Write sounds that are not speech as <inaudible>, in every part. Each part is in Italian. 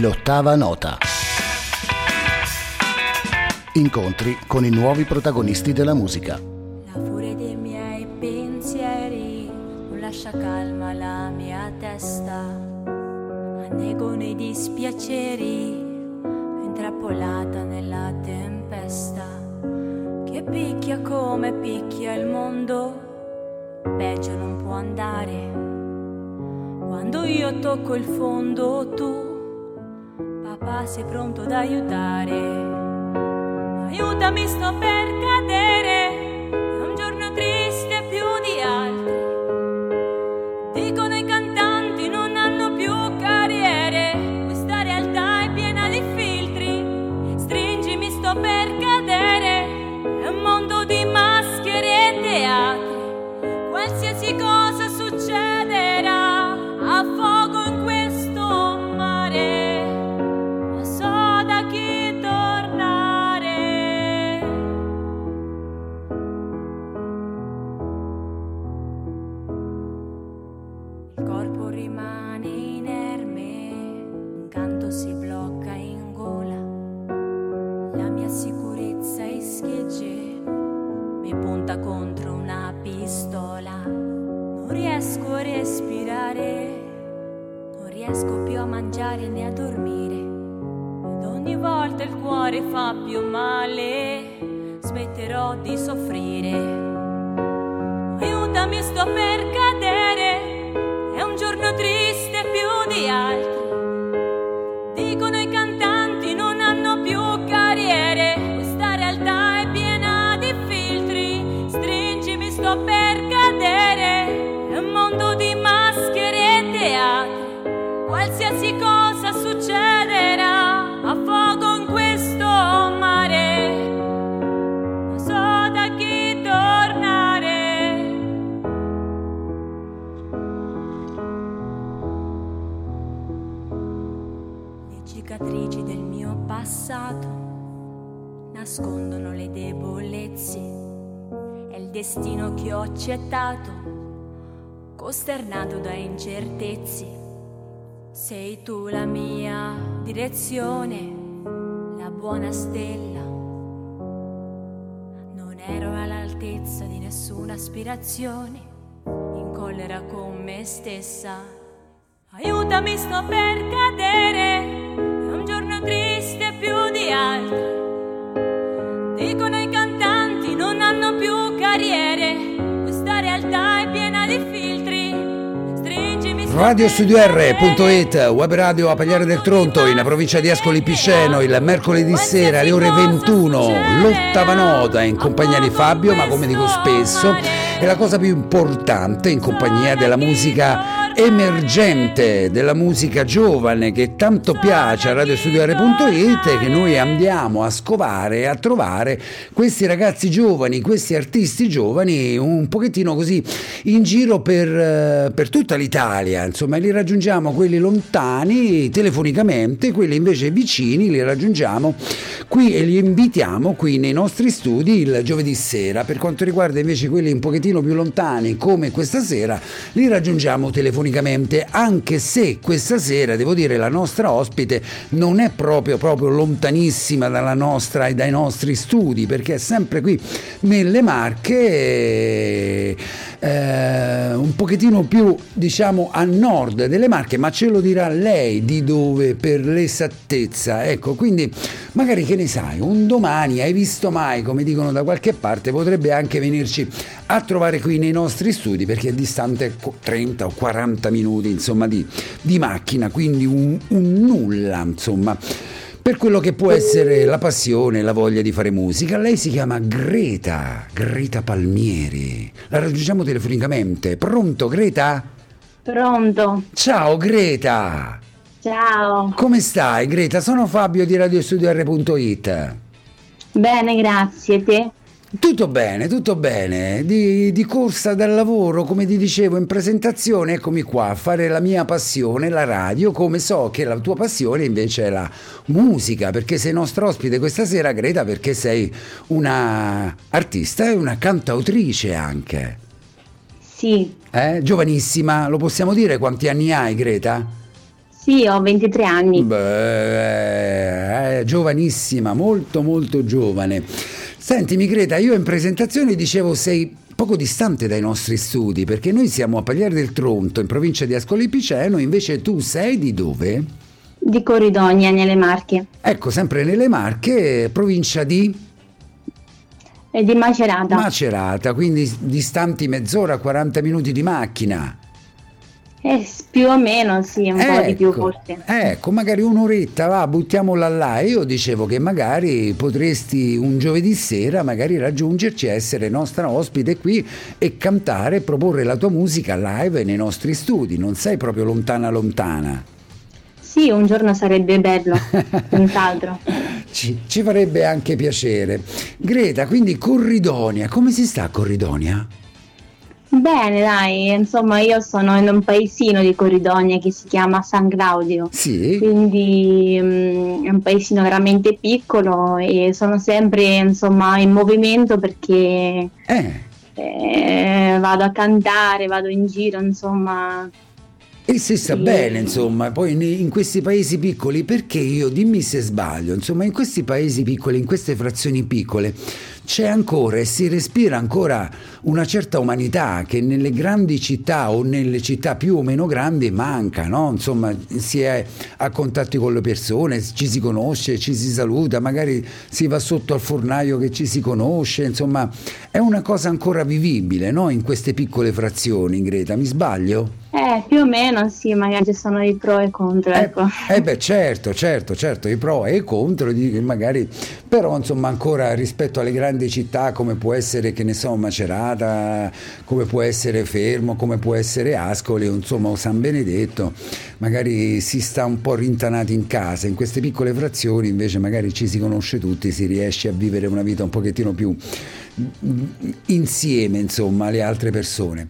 L'ottava nota. Incontri con i nuovi protagonisti della musica. La furia dei miei pensieri non lascia calma la mia testa. Annego nei dispiaceri, intrappolata nella tempesta. Che picchia come picchia il mondo, peggio non può andare. Quando io tocco il fondo tu papà sei pronto ad aiutare. Aiutami, sto per cadere, respirare, non riesco più a mangiare né a dormire. Ed ogni volta il cuore fa più male, smetterò di soffrire. Aiutami, sto per cadere, è un giorno triste più di altri. Le debolezze. È il destino che ho accettato, costernato da incertezze. Sei tu la mia direzione, la buona stella. Non ero all'altezza di nessuna aspirazione, in collera con me stessa. Aiutami, sto per cadere, è un giorno triste più di altri. Radiostudio.it, web radio a Pagliare del Tronto, in provincia di Ascoli Piceno, il mercoledì sera alle ore 21, l'ottava nota in compagnia di Fabio, ma come dico spesso, è la cosa più importante in compagnia della musica emergente, della musica giovane che tanto piace a radiostudio.it che noi andiamo a scovare e a trovare questi ragazzi giovani, questi artisti giovani un pochettino così in giro per, eh, per tutta l'Italia, insomma li raggiungiamo quelli lontani telefonicamente, quelli invece vicini li raggiungiamo qui e li invitiamo qui nei nostri studi il giovedì sera. Per quanto riguarda invece quelli un pochettino più lontani come questa sera, li raggiungiamo telefonicamente, anche se questa sera devo dire la nostra ospite non è proprio proprio lontanissima dalla nostra e dai nostri studi, perché è sempre qui nelle Marche eh, un pochettino più diciamo a nord delle Marche, ma ce lo dirà lei di dove per l'esattezza. Ecco, quindi magari che ne sai, un domani hai visto mai, come dicono da qualche parte, potrebbe anche venirci a trovare qui nei nostri studi perché è distante 30 o 40 minuti insomma di, di macchina, quindi un, un nulla insomma per quello che può essere la passione, la voglia di fare musica. Lei si chiama Greta, Greta Palmieri. La raggiungiamo telefonicamente. Pronto Greta? Pronto, Ciao Greta. ciao. Come stai Greta? Sono Fabio di radiostudio.it. Bene, grazie. Te? Tutto bene, tutto bene. Di, di corsa dal lavoro, come ti dicevo in presentazione, eccomi qua a fare la mia passione, la radio, come so che la tua passione invece è la musica, perché sei nostra ospite questa sera, Greta, perché sei una artista e una cantautrice anche. Sì, Eh? Giovanissima, lo possiamo dire quanti anni hai, Greta? Sì, ho 23 anni. Beh, è giovanissima, molto molto giovane. Sentimi Greta, io in presentazione dicevo sei poco distante dai nostri studi, perché noi siamo a Pagliare del Tronto, in provincia di Ascoli Piceno, invece tu sei di dove? Di Corridonia, nelle Marche. Ecco, sempre nelle Marche, provincia di E di Macerata. Macerata, quindi distanti mezz'ora, 40 minuti di macchina. Eh, più o meno, sì, un po' di più Ecco, forse. Ecco, magari un'oretta, va, buttiamola là. Io dicevo che magari potresti un giovedì sera magari raggiungerci, essere nostra ospite qui e cantare e proporre la tua musica live nei nostri studi. Non sei proprio lontana lontana. Sì, un giorno sarebbe bello, <laughs> senz'altro. Ci, ci farebbe anche piacere. Greta, quindi Corridonia, come si sta a Corridonia? Bene, dai, insomma, io sono in un paesino di Corridonia che si chiama San Claudio. Sì? Quindi mm, è un paesino veramente piccolo e sono sempre insomma in movimento perché Eh, eh, vado a cantare, vado in giro, insomma. E si sta Sì. bene, insomma, poi in questi paesi piccoli, perché io, dimmi se sbaglio, insomma, in questi paesi piccoli, in queste frazioni piccole, c'è ancora e si respira ancora una certa umanità che nelle grandi città o nelle città più o meno grandi manca, no? Insomma, si è a contatti con le persone, ci si conosce, ci si saluta, magari si va sotto al fornaio che ci si conosce, insomma, è una cosa ancora vivibile, no? In queste piccole frazioni, Greta, mi sbaglio? Eh, più o meno sì, magari ci sono i pro e i contro, Eh, ecco. eh beh certo, certo, certo, i pro e i contro, magari, però insomma ancora rispetto alle grandi città come può essere, che ne so, Macerata, come può essere Fermo, come può essere Ascoli, insomma o San Benedetto, magari si sta un po' rintanati in casa, in queste piccole frazioni invece magari ci si conosce tutti, si riesce a vivere una vita un pochettino più insieme insomma alle altre persone.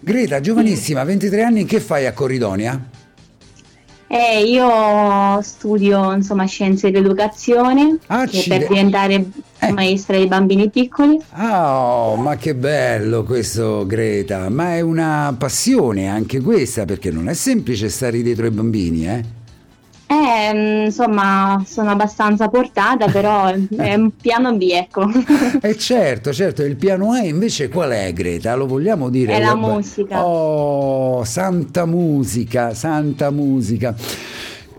Greta, giovanissima, 23 anni, che fai a Corridonia? Eh, io studio insomma scienze dell'educazione Ah, per diventare Eh. maestra dei bambini piccoli. Oh, ma che bello questo Greta, ma è una passione anche questa perché non è semplice stare dietro ai bambini, eh? Eh, mm, insomma, sono abbastanza portata, però è un piano B, ecco. <laughs> E certo, certo, il piano A invece qual è Greta? Lo vogliamo dire? È la musica. Oh, santa musica, santa musica.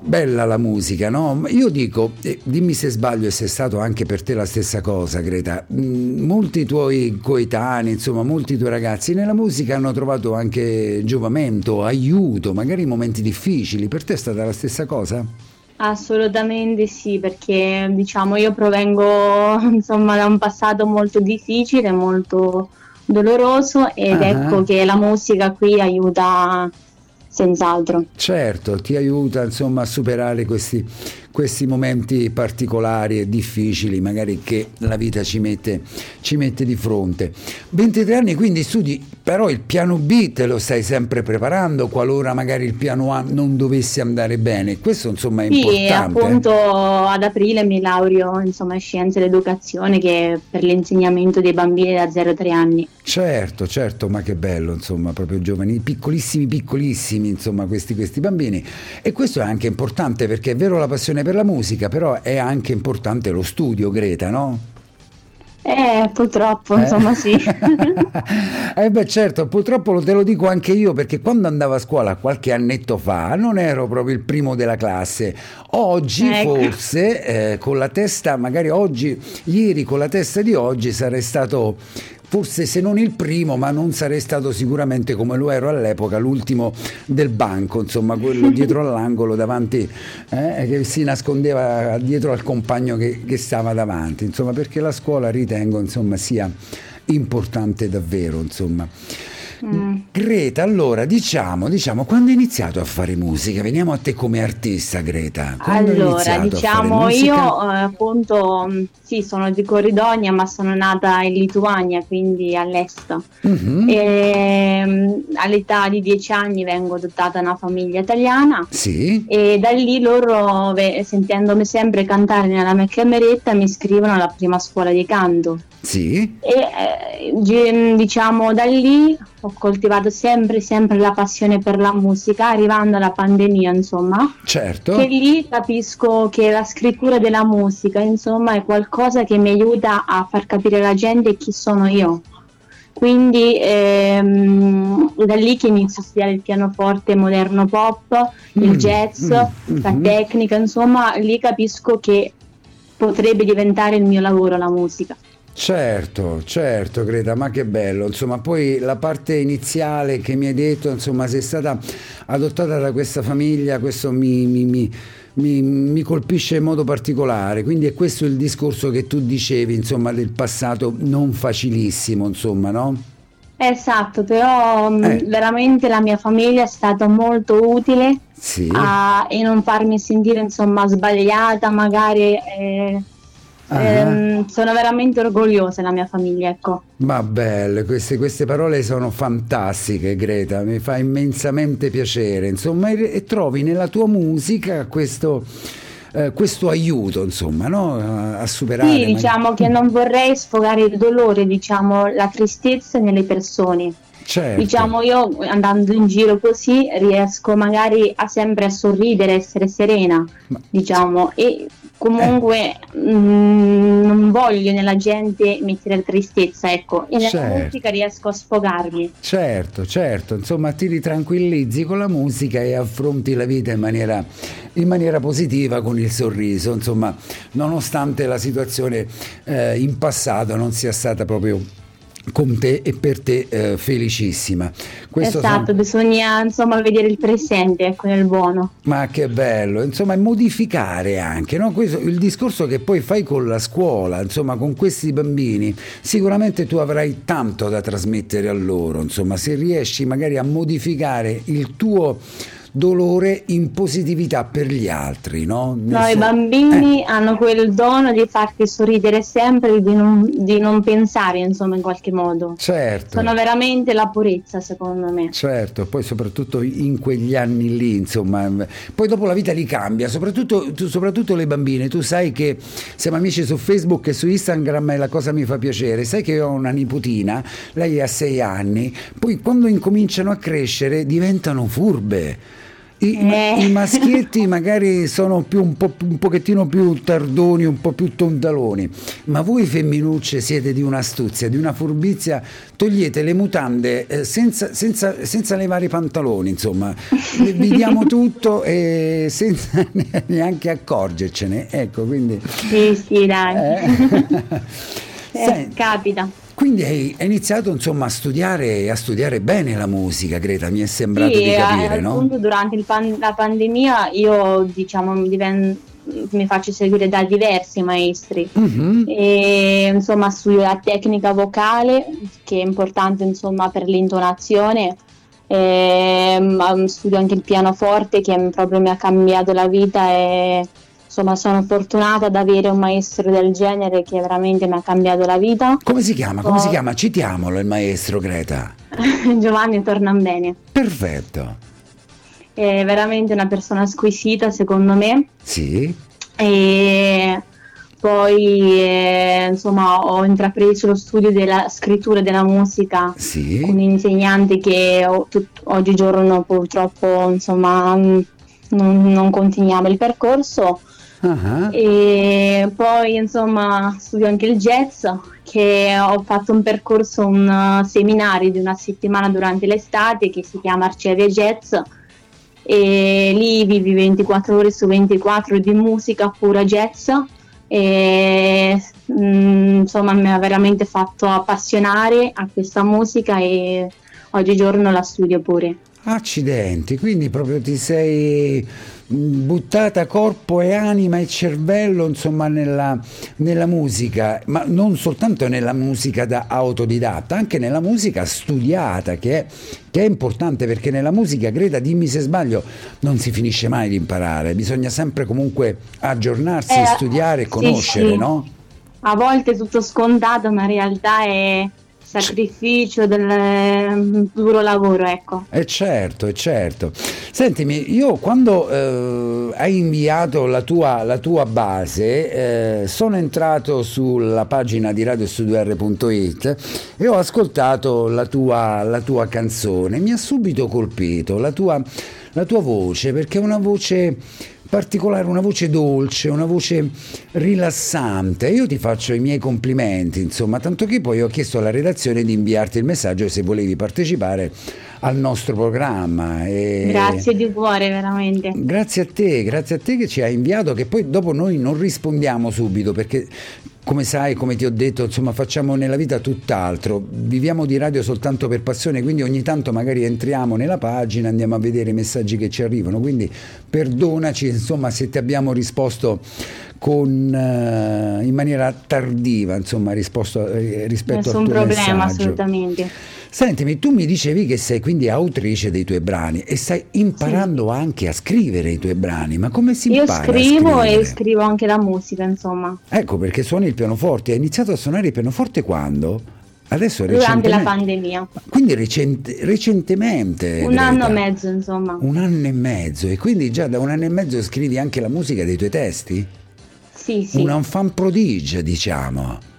Bella la musica, no? Io dico, eh, dimmi se sbaglio e se è stato anche per te la stessa cosa, Greta. Mm, molti tuoi coetanei, insomma, molti tuoi ragazzi nella musica hanno trovato anche giovamento, aiuto, magari in momenti difficili. Per te è stata la stessa cosa? Assolutamente sì, perché diciamo io provengo <laughs> insomma da un passato molto difficile, molto doloroso ed Ah. ecco che la musica qui aiuta senz'altro. Certo, ti aiuta insomma a superare questi, questi momenti particolari e difficili, magari che la vita ci mette, ci mette di fronte. 23 anni, quindi studi, però il piano B te lo stai sempre preparando qualora magari il piano A non dovesse andare bene. Questo insomma è Sì, importante. eh. appunto ad aprile mi laureo insomma in scienze dell'educazione che è per l'insegnamento dei bambini da 0 a 3 anni. Certo, certo, ma che bello, insomma, proprio giovani, piccolissimi, piccolissimi, insomma, questi, questi bambini. E questo è anche importante perché è vero la passione per la musica, però è anche importante lo studio, Greta, no? Eh, purtroppo, Eh? insomma sì. <laughs> eh beh certo, purtroppo lo- te lo dico anche io perché quando andavo a scuola qualche annetto fa non ero proprio il primo della classe. Oggi Ecco. forse eh, con la testa, magari oggi, ieri con la testa di oggi sarei stato forse se non il primo, ma non sarei stato sicuramente come lo ero all'epoca, l'ultimo del banco, insomma, quello <laughs> dietro all'angolo davanti, eh, che si nascondeva dietro al compagno che, che stava davanti, insomma, perché la scuola ritengo, insomma, sia importante davvero, insomma. Mm. Greta, allora diciamo, diciamo, quando hai iniziato a fare musica? Veniamo a te come artista, Greta. Quando Allora, diciamo io eh, appunto mh, sì, sono di Corridonia, ma sono nata in Lituania, quindi all'est. Mhm. E, mh, all'età di 10 anni vengo adottata da una famiglia italiana Sì, e da lì loro, sentendomi sempre cantare nella mia cameretta, mi iscrivono alla prima scuola di canto. sì, E eh, diciamo da lì ho coltivato sempre, sempre la passione per la musica, arrivando alla pandemia, insomma. Certo. Che lì capisco che la scrittura della musica, insomma, è qualcosa che mi aiuta a far capire alla gente chi sono io. Quindi ehm, da lì che inizio a studiare il pianoforte moderno pop, il Mm, jazz, mm, la mhm. tecnica, insomma, lì capisco che potrebbe diventare il mio lavoro la musica. Certo, certo, Greta, ma che bello. Insomma, poi la parte iniziale che mi hai detto, insomma, sei stata adottata da questa famiglia, questo mi, mi- mi- mi- mi colpisce in modo particolare. Quindi è questo il discorso che tu dicevi, insomma, del passato non facilissimo, insomma, no? Esatto, però mh, Eh. veramente la mia famiglia è stata molto utile Sì. a, e non farmi sentire insomma sbagliata, magari eh, Ah. ehm, sono veramente orgogliosa della mia famiglia, ecco. Ma belle, queste, queste parole sono fantastiche, Greta, mi fa immensamente piacere, insomma, e, e trovi nella tua musica questo, eh, questo aiuto, insomma, no? a, a superare. Sì, magari- diciamo che non vorrei sfogare il dolore, diciamo, la tristezza nelle persone. Certo. Diciamo io andando in giro così riesco magari a sempre a sorridere, essere serena, Ma- diciamo, e comunque mm, non voglio nella gente mettere tristezza, ecco, e nella Certo. musica riesco a sfogarmi. Certo, certo, insomma ti ritranquillizzi con la musica e affronti la vita in maniera, in maniera positiva con il sorriso, insomma, nonostante la situazione eh, in passato non sia stata proprio con te e per te eh, felicissima. Questo esatto, son- bisogna insomma vedere il presente, ecco, nel buono. Ma che bello, insomma, modificare anche, no? Questo- il discorso che poi fai con la scuola, insomma, con questi bambini, sicuramente tu avrai tanto da trasmettere a loro, insomma, se riesci magari a modificare il tuo dolore in positività per gli altri, no? No, i sen- bambini hanno quel dono di farti sorridere sempre, di non, di non pensare, insomma, in qualche modo. Eh, certo. Sono veramente la purezza, secondo me. Certo, poi soprattutto in quegli anni lì, insomma, poi dopo la vita li cambia, soprattutto, tu- soprattutto le bambine, tu sai che siamo amici su Facebook e su Instagram e la cosa mi fa piacere, sai che io ho una nipotina, lei ha sei anni, poi quando incominciano a crescere diventano furbe. I, Eh. i maschietti <laughs> magari sono più un, po', un pochettino più tardoni, un po' più tondaloni, ma voi femminucce siete di un'astuzia, di una furbizia, togliete le mutande eh, senza, senza- senza levare i pantaloni, insomma, vi diamo <laughs> tutto e senza <laughs> neanche accorgercene. Ecco, quindi... Sì, sì, dai. eh. Eh, capita. Quindi hai hai iniziato insomma a studiare, a studiare bene la musica, Greta, mi è sembrato Sì, di eh, capire, no? appunto durante il pan- la pandemia io diciamo mi, diven- mi faccio seguire da diversi maestri Mhm. e insomma studio la tecnica vocale che è importante insomma per l'intonazione Ehm, studio anche il pianoforte che proprio mi ha cambiato la vita e insomma sono fortunata ad avere un maestro del genere che veramente mi ha cambiato la vita Come si chiama? Come si Oh. chiama? Citiamolo il maestro Greta. <laughs> Giovanni Tornambene Perfetto. è veramente una persona squisita secondo me Sì. e poi eh, insomma ho intrapreso lo studio della scrittura della musica con Sì. un insegnante che tut- oggigiorno purtroppo insomma mm, non, non continuiamo il percorso Ah, e poi insomma studio anche il jazz che ho fatto un percorso, un uh, seminario di una settimana durante l'estate che si chiama Arcevia Jazz. E lì vivi 24 ore su 24 di musica pura jazz. E mm, insomma mi ha veramente fatto appassionare a questa musica e oggigiorno la studio pure. Accidenti, quindi proprio ti sei buttata corpo e anima e cervello insomma nella, nella musica, ma non soltanto nella musica da autodidatta, anche nella musica studiata che è, che è importante perché nella musica, Greta, dimmi se sbaglio, non si finisce mai di imparare, bisogna sempre comunque aggiornarsi, Eh, studiare e sì, conoscere, sì. no? A volte è tutto scontato ma in realtà è sacrificio del mm, duro lavoro ecco. Eh certo, eh certo. Sentimi, io quando eh, hai inviato la tua, la tua base, eh, sono entrato sulla pagina di radiostudio.it e ho ascoltato la tua, la tua canzone. Mi ha subito colpito la tua, la tua voce, perché è una voce particolare, una voce dolce, una voce rilassante. Io ti faccio i miei complimenti, insomma, tanto che poi ho chiesto alla redazione di inviarti il messaggio se volevi partecipare al nostro programma. E grazie di cuore, veramente. Grazie a te, grazie a te che ci hai inviato, che poi dopo noi non rispondiamo subito perché come sai, come ti ho detto, insomma, facciamo nella vita tutt'altro. Viviamo di radio soltanto per passione, quindi ogni tanto magari entriamo nella pagina, andiamo a vedere i messaggi che ci arrivano. Quindi perdonaci, insomma, se ti abbiamo risposto con, uh, in maniera tardiva, insomma, risposto, eh, rispetto Nessun al tuo problema, messaggio. assolutamente. Sentimi, tu mi dicevi che sei quindi autrice dei tuoi brani e stai imparando sì. anche a scrivere i tuoi brani, ma come si Io impara? Io scrivo e scrivo anche la musica, insomma. Ecco perché suoni il pianoforte. Hai iniziato a suonare il pianoforte quando? Adesso Durante la pandemia. Quindi recent- recentemente. Un anno e mezzo, insomma. Un anno e mezzo. E quindi già da un anno e mezzo scrivi anche la musica dei tuoi testi? Sì, sì. Un fan prodigio, diciamo.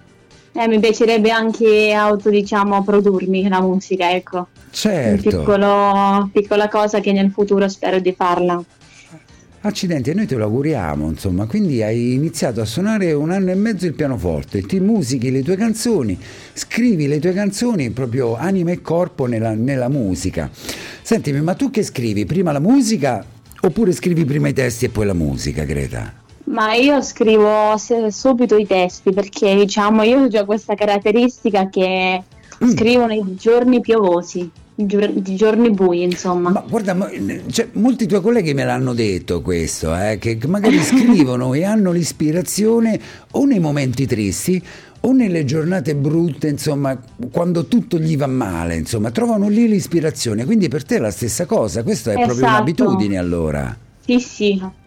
Eh, mi piacerebbe anche auto, diciamo, produrmi la musica, ecco. Certo. Un piccolo, piccola cosa che nel futuro spero di farla. Accidenti, noi te lo auguriamo, insomma. Quindi hai iniziato a suonare un anno e mezzo il pianoforte, ti musichi le tue canzoni, scrivi le tue canzoni proprio anima e corpo nella, nella musica. Sentimi, ma tu che scrivi? Prima la musica oppure scrivi prima i testi e poi la musica, Greta? Ma io scrivo subito i testi perché diciamo io ho già questa caratteristica che mm. scrivo nei giorni piovosi, di giorni bui, insomma. Ma guarda, ma, cioè, molti tuoi colleghi me l'hanno detto questo, eh, che magari <laughs> scrivono e hanno l'ispirazione o nei momenti tristi o nelle giornate brutte, insomma, quando tutto gli va male, insomma, trovano lì l'ispirazione. Quindi per te è la stessa cosa, questa è esatto. proprio un'abitudine allora. Sì, sì.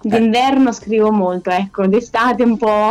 D'inverno scrivo molto, ecco, d'estate un po'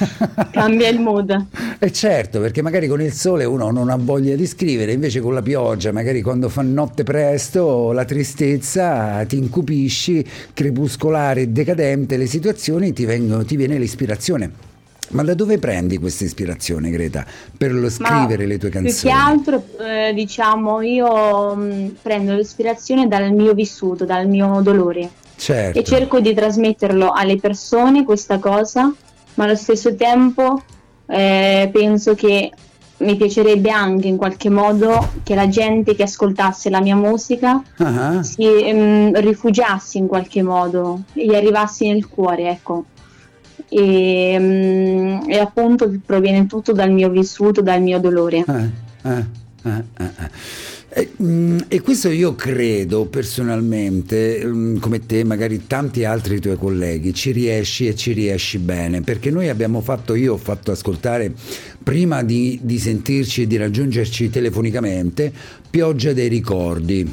<laughs> cambia il mood. E certo, perché magari con il sole uno non ha voglia di scrivere, invece con la pioggia, magari quando fa notte presto, la tristezza ti incupisci, crepuscolare e decadente le situazioni, ti, vengono, ti viene l'ispirazione. Ma da dove prendi questa ispirazione, Greta, per lo scrivere Ma le tue canzoni? Più che altro, eh, diciamo, io mh, prendo l'ispirazione dal mio vissuto, dal mio dolore. Certo. E cerco di trasmetterlo alle persone questa cosa, ma allo stesso tempo eh, penso che mi piacerebbe anche in qualche modo che la gente che ascoltasse la mia musica uh-huh. si um, rifugiasse in qualche modo, gli arrivasse nel cuore, ecco. E, um, e, appunto proviene tutto dal mio vissuto, dal mio dolore. Uh, uh, uh, e, mm, e, questo io credo personalmente, mm, come te, magari tanti altri tuoi colleghi, ci riesci e ci riesci bene, perché noi abbiamo fatto, io ho fatto ascoltare, prima di, di sentirci e di raggiungerci telefonicamente, Pioggia dei ricordi.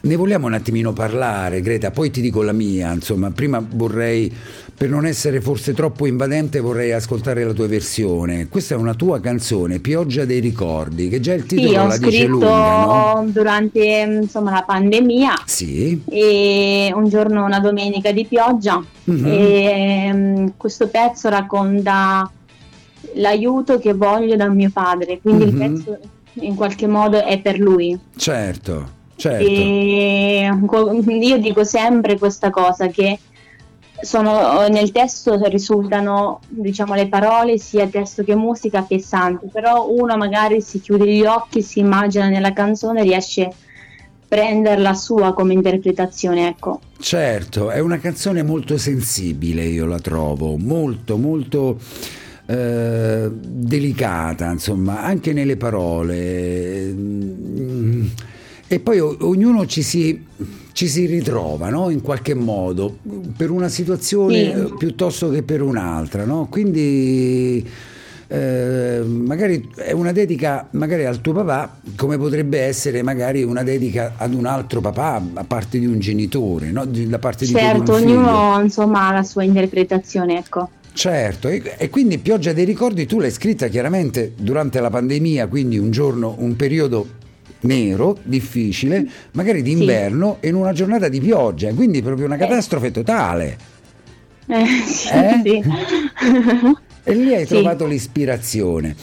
Ne vogliamo un attimino parlare, Greta, poi ti dico la mia, insomma, prima vorrei per non essere forse troppo invadente vorrei ascoltare la tua versione. Questa è una tua canzone, Pioggia dei ricordi, che già il titolo sì, la dice lunga, no? durante insomma, la pandemia. Sì. E un giorno una domenica di pioggia Mhm. e um, questo pezzo racconta l'aiuto che voglio da mio padre, quindi Mhm. il pezzo in qualche modo è per lui. Certo, certo. E io dico sempre questa cosa che sono, nel testo risultano diciamo le parole sia testo che musica pesanti però uno magari si chiude gli occhi si immagina nella canzone riesce a prenderla sua come interpretazione ecco Certo, è una canzone molto sensibile, io la trovo, molto, molto eh, delicata, insomma, anche nelle parole. Mm, E poi o- ognuno ci si, ci si ritrova, no? In qualche modo, per una situazione Sì. eh, piuttosto che per un'altra, no? Quindi eh, magari è una dedica magari al tuo papà, come potrebbe essere magari una dedica ad un altro papà, a parte di un genitore, no? Di- da parte certo di ognuno insomma ha la sua interpretazione ecco Certo, e quindi Pioggia dei ricordi tu l'hai scritta chiaramente durante la pandemia, quindi un giorno, un periodo nero, difficile, magari d'inverno e in una giornata di pioggia, quindi proprio una catastrofe totale. Eh, sì, Eh? sì. E lì hai Sì. trovato l'ispirazione.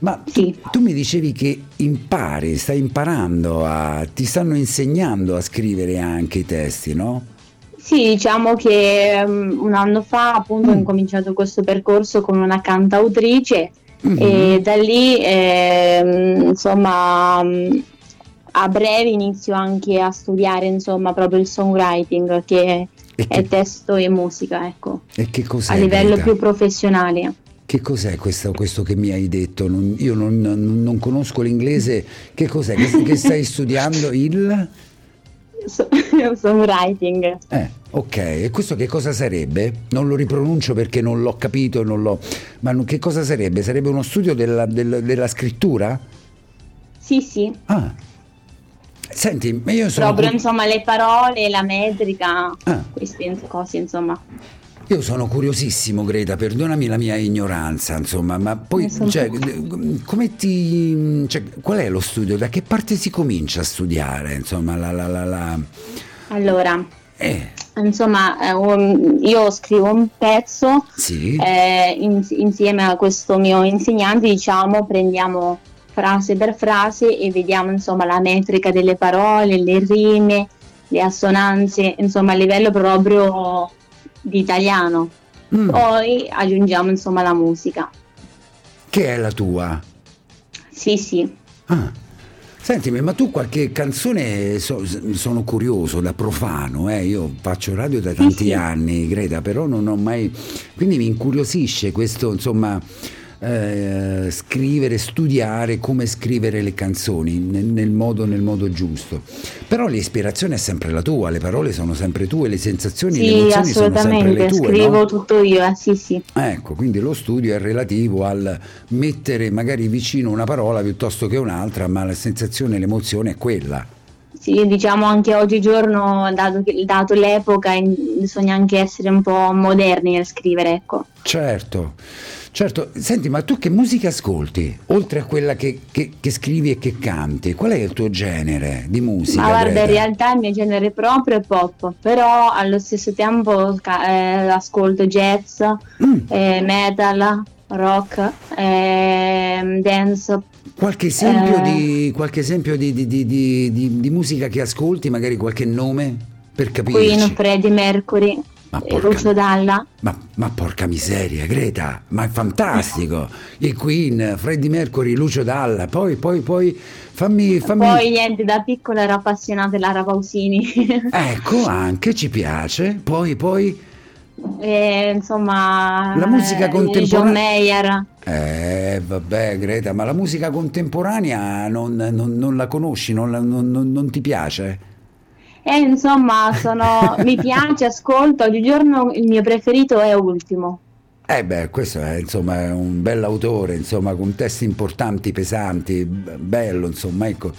Ma tu, Sì. tu mi dicevi che impari, stai imparando a, ti stanno insegnando a scrivere anche i testi, no? Sì, diciamo che um, un anno fa appunto ho Mm. incominciato questo percorso con una cantautrice Mhm. e da lì ehm, insomma mm, a breve inizio anche a studiare insomma proprio il songwriting che E è che, testo e musica ecco e che cos'è? a livello Greta? più professionale. Che cos'è questo, questo che mi hai detto? Non- io non, non- non conosco l'inglese. Che cos'è? Che, che stai <laughs> studiando? Il... So- <laughs> songwriting. Eh, ok. E questo che cosa sarebbe? Non lo ripronuncio perché non l'ho capito, non l'ho... ma non- che cosa sarebbe? Sarebbe uno studio della, del- della scrittura? Sì, sì, Ah. Senti, ma io sono... proprio insomma le parole, la metrica, Ah. queste cose insomma. Io sono curiosissimo, Greta, perdonami la mia ignoranza, insomma, ma poi, cioè, come ti... cioè, qual è lo studio? Da che parte si comincia a studiare, insomma, la... la, la, la- Allora, Eh, insomma, eh, io scrivo un pezzo sì, eh, in- insieme a questo mio insegnante, diciamo, prendiamo frase per frase e vediamo insomma la metrica delle parole, le rime, le assonanze, insomma a livello proprio di italiano. Mm, Poi aggiungiamo insomma la musica. che è la tua? Sì, sì. Ah. Sentimi, ma tu qualche canzone, so- sono curioso da profano, eh? io faccio radio da tanti sì. anni, Greta, però non ho mai... Quindi mi incuriosisce questo, insomma, eh, scrivere, studiare come scrivere le canzoni nel, nel modo, nel modo giusto. Però l'ispirazione è sempre la tua, le parole sono sempre tue, le sensazioni, le Sì, emozioni sono sempre le tue. scrivo no? tutto io, eh, sì, sì. Ecco, quindi lo studio è relativo al mettere magari vicino una parola piuttosto che un'altra, ma la sensazione, l'emozione è quella. Sì, diciamo anche oggigiorno, dato, dato l'epoca, bisogna anche essere un po' moderni nel scrivere, ecco. Certo, certo. Senti, ma tu che musica ascolti? Oltre a quella che, che- che scrivi e che canti, qual è il tuo genere di musica? Ma guarda, in Greta? realtà il mio genere proprio è pop, però allo stesso tempo eh, ascolto jazz, Mm, eh, metal, rock, ehm, dance. qualche esempio, Eh. di, qualche esempio di, di- di- di- di- di musica che ascolti, magari qualche nome per capirci? Queen, Freddie Mercury, Ma porca- Lucio Dalla. Ma, ma porca miseria, Greta, ma è fantastico! I Queen, Freddie Mercury, Lucio Dalla, poi, poi, poi, fammi, fammi... Poi niente, da piccola ero appassionata di Lara Pausini. <laughs> Ecco, anche ci piace, poi, poi... E, insomma, La musica eh, contemporanea-. Eh, vabbè, Greta, ma la musica contemporanea non, non- non la conosci, non- non ti piace? E insomma, sono, mi piace, ascolto. Oggigiorno il mio preferito è Ultimo. Eh beh, questo è insomma un bell'autore, insomma, con testi importanti, pesanti, bello, insomma, ecco.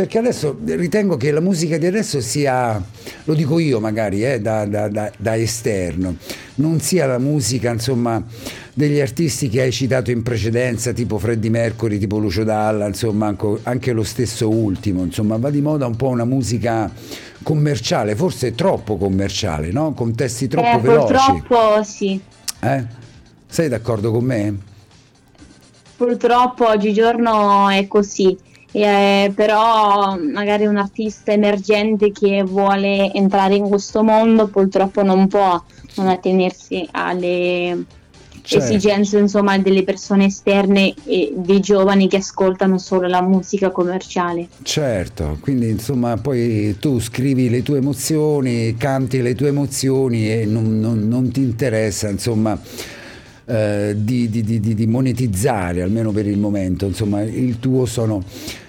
Perché adesso ritengo che la musica di adesso sia, lo dico io magari, eh, da, da- da- da esterno, non sia la musica, insomma, degli artisti che hai citato in precedenza, tipo Freddie Mercury, tipo Lucio Dalla, insomma, anche lo stesso ultimo, insomma, va di moda un po' una musica commerciale, forse troppo commerciale, no? Con testi troppo Eh, veloci. purtroppo sì. Eh? Sei d'accordo con me? Purtroppo oggigiorno è così. Eh, però magari un artista emergente che vuole entrare in questo mondo purtroppo non può non attenersi alle Certo. esigenze insomma delle persone esterne e dei giovani che ascoltano solo la musica commerciale. Certo, quindi insomma poi tu scrivi le tue emozioni, canti le tue emozioni e non, non- non ti interessa insomma eh, di, di- di- di- monetizzare, almeno per il momento, insomma il tuo sono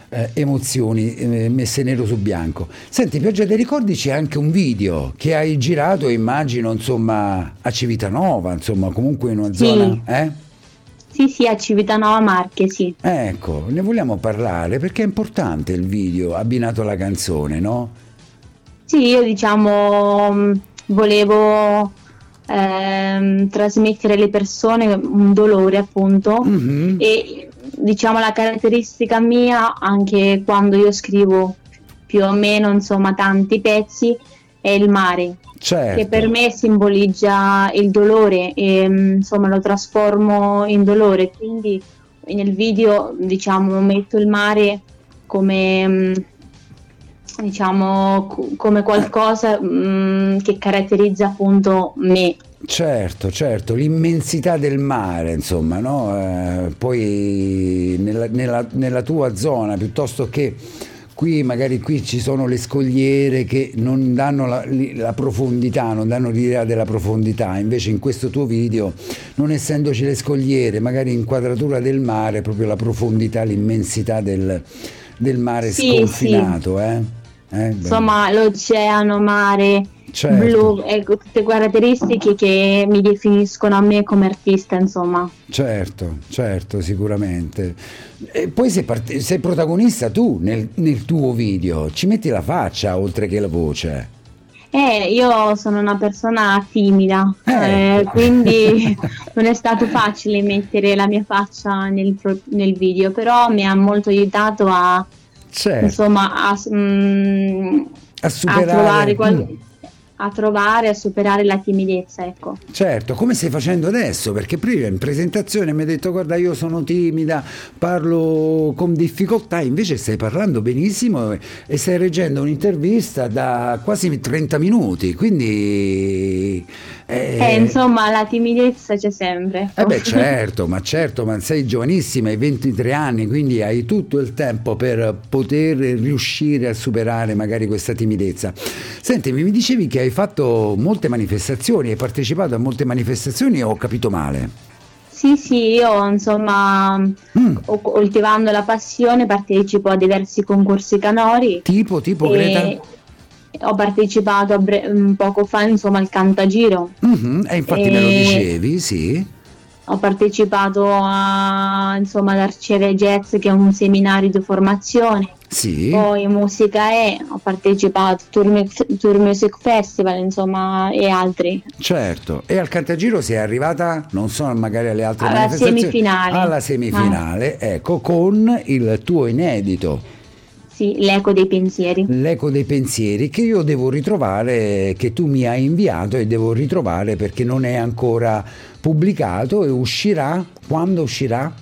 eh, emozioni eh, messe nero su bianco. Senti, Pioggia dei Ricordi c'è anche un video che hai girato, immagino, insomma a Civitanova, insomma comunque in una Sì. zona... Eh? Sì, sì, a Civitanova Marche, sì. Ecco, ne vogliamo parlare perché è importante il video abbinato alla canzone, no? Sì, io diciamo mh, volevo ehm, trasmettere alle persone un dolore appunto Mhm. e diciamo la caratteristica mia, anche quando io scrivo più o meno insomma tanti pezzi, è il mare. Certo. Che per me simboleggia il dolore e mm, insomma lo trasformo in dolore. Quindi nel video diciamo metto il mare come diciamo co- come qualcosa mm, che caratterizza appunto me Certo, certo, l'immensità del mare, insomma, no? Eh, poi nella, nella- nella tua zona, piuttosto che qui, magari qui ci sono le scogliere che non danno la, la profondità, non danno l'idea della profondità, invece in questo tuo video, non essendoci le scogliere, magari inquadratura del mare, proprio la profondità, l'immensità del, del mare Sì, sconfinato, eh? Eh, insomma l'oceano mare certo. blu ecco tutte caratteristiche che mi definiscono a me come artista insomma Certo, certo, sicuramente. E poi sei, part- sei protagonista tu nel, nel tuo video, ci metti la faccia oltre che la voce. Eh, io sono una persona timida, Eh. eh, quindi <laughs> non è stato facile mettere la mia faccia nel, nel video, però mi ha molto aiutato a, Certo, insomma, a, mm, a a superare... trovare, qual- Mm, a trovare, a superare la timidezza, ecco. certo, come stai facendo adesso? Perché prima in presentazione mi hai detto guarda io sono timida, parlo con difficoltà, invece stai parlando benissimo e stai reggendo un'intervista da quasi 30 minuti, quindi... Eh, insomma, la timidezza c'è sempre. Eh beh certo, ma certo, ma sei giovanissima, hai 23 anni, quindi hai tutto il tempo per poter riuscire a superare magari questa timidezza. Sentimi, mi dicevi che hai fatto molte manifestazioni, hai partecipato a molte manifestazioni o ho capito male? Sì, sì, io insomma, Mm. coltivando la passione, partecipo a diversi concorsi canori. Tipo, tipo e Greta? Ho partecipato bre- un poco fa insomma al Cantagiro. Mhm, E infatti me lo E- dicevi, sì. Ho partecipato a, insomma, ad Arciere Jazz, che è un seminario di formazione. Sì. Poi Musica E, ho partecipato Tour, Mu- Tour Music Festival, insomma, e altri. Certo, e al Cantagiro sei arrivata, non so, magari alle altre Alla manifestazioni, semifinale. alla semifinale, ecco, con il tuo inedito. Sì, l'eco dei pensieri. L'eco dei pensieri che io devo ritrovare, che tu mi hai inviato e devo ritrovare perché non è ancora pubblicato e uscirà, quando uscirà?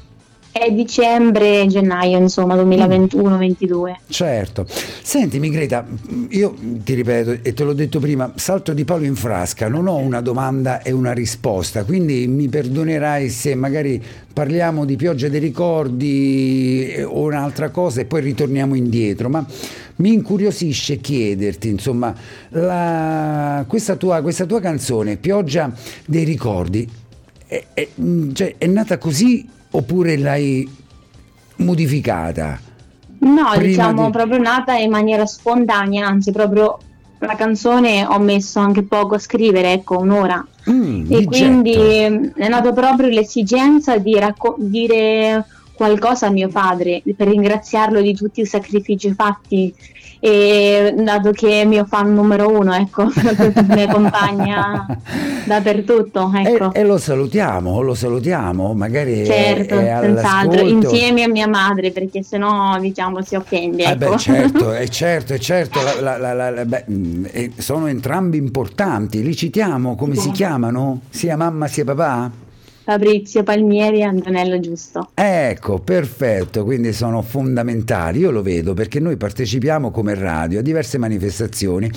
Dicembre, gennaio, insomma, 2021-22. Certo. Sentimi Greta, io ti ripeto e te l'ho detto prima, salto di palo in frasca, non ho una domanda e una risposta, quindi mi perdonerai se magari parliamo di pioggia dei ricordi eh, o un'altra cosa e poi ritorniamo indietro, ma mi incuriosisce chiederti, insomma, la- questa, tua, questa tua canzone, Pioggia dei ricordi, è, è- cioè, è nata così oppure l'hai modificata? No, Prima diciamo di- proprio nata in maniera spontanea, anzi proprio la canzone ho messo anche poco a scrivere, ecco, un'ora. Mm, E di quindi getto. è nato proprio l'esigenza di racco- dire qualcosa a mio padre per ringraziarlo di tutti i sacrifici fatti e dato che è mio fan numero uno, ecco, <laughs> mi accompagna <laughs> dappertutto, ecco. E, e lo salutiamo, lo salutiamo, magari è- Certo, è senz'altro, all'ascolto. insieme a mia madre, perché sennò diciamo si offende. Eh Ecco. beh, certo, è <laughs> certo, è certo, la- la- la- beh, mm, eh, sono entrambi importanti, li citiamo, come si Sì. chiamano? Sia mamma sia papà? Fabrizio Palmieri e Antonello Giusto. Ecco, perfetto, quindi sono fondamentali, io lo vedo perché noi partecipiamo come radio a diverse manifestazioni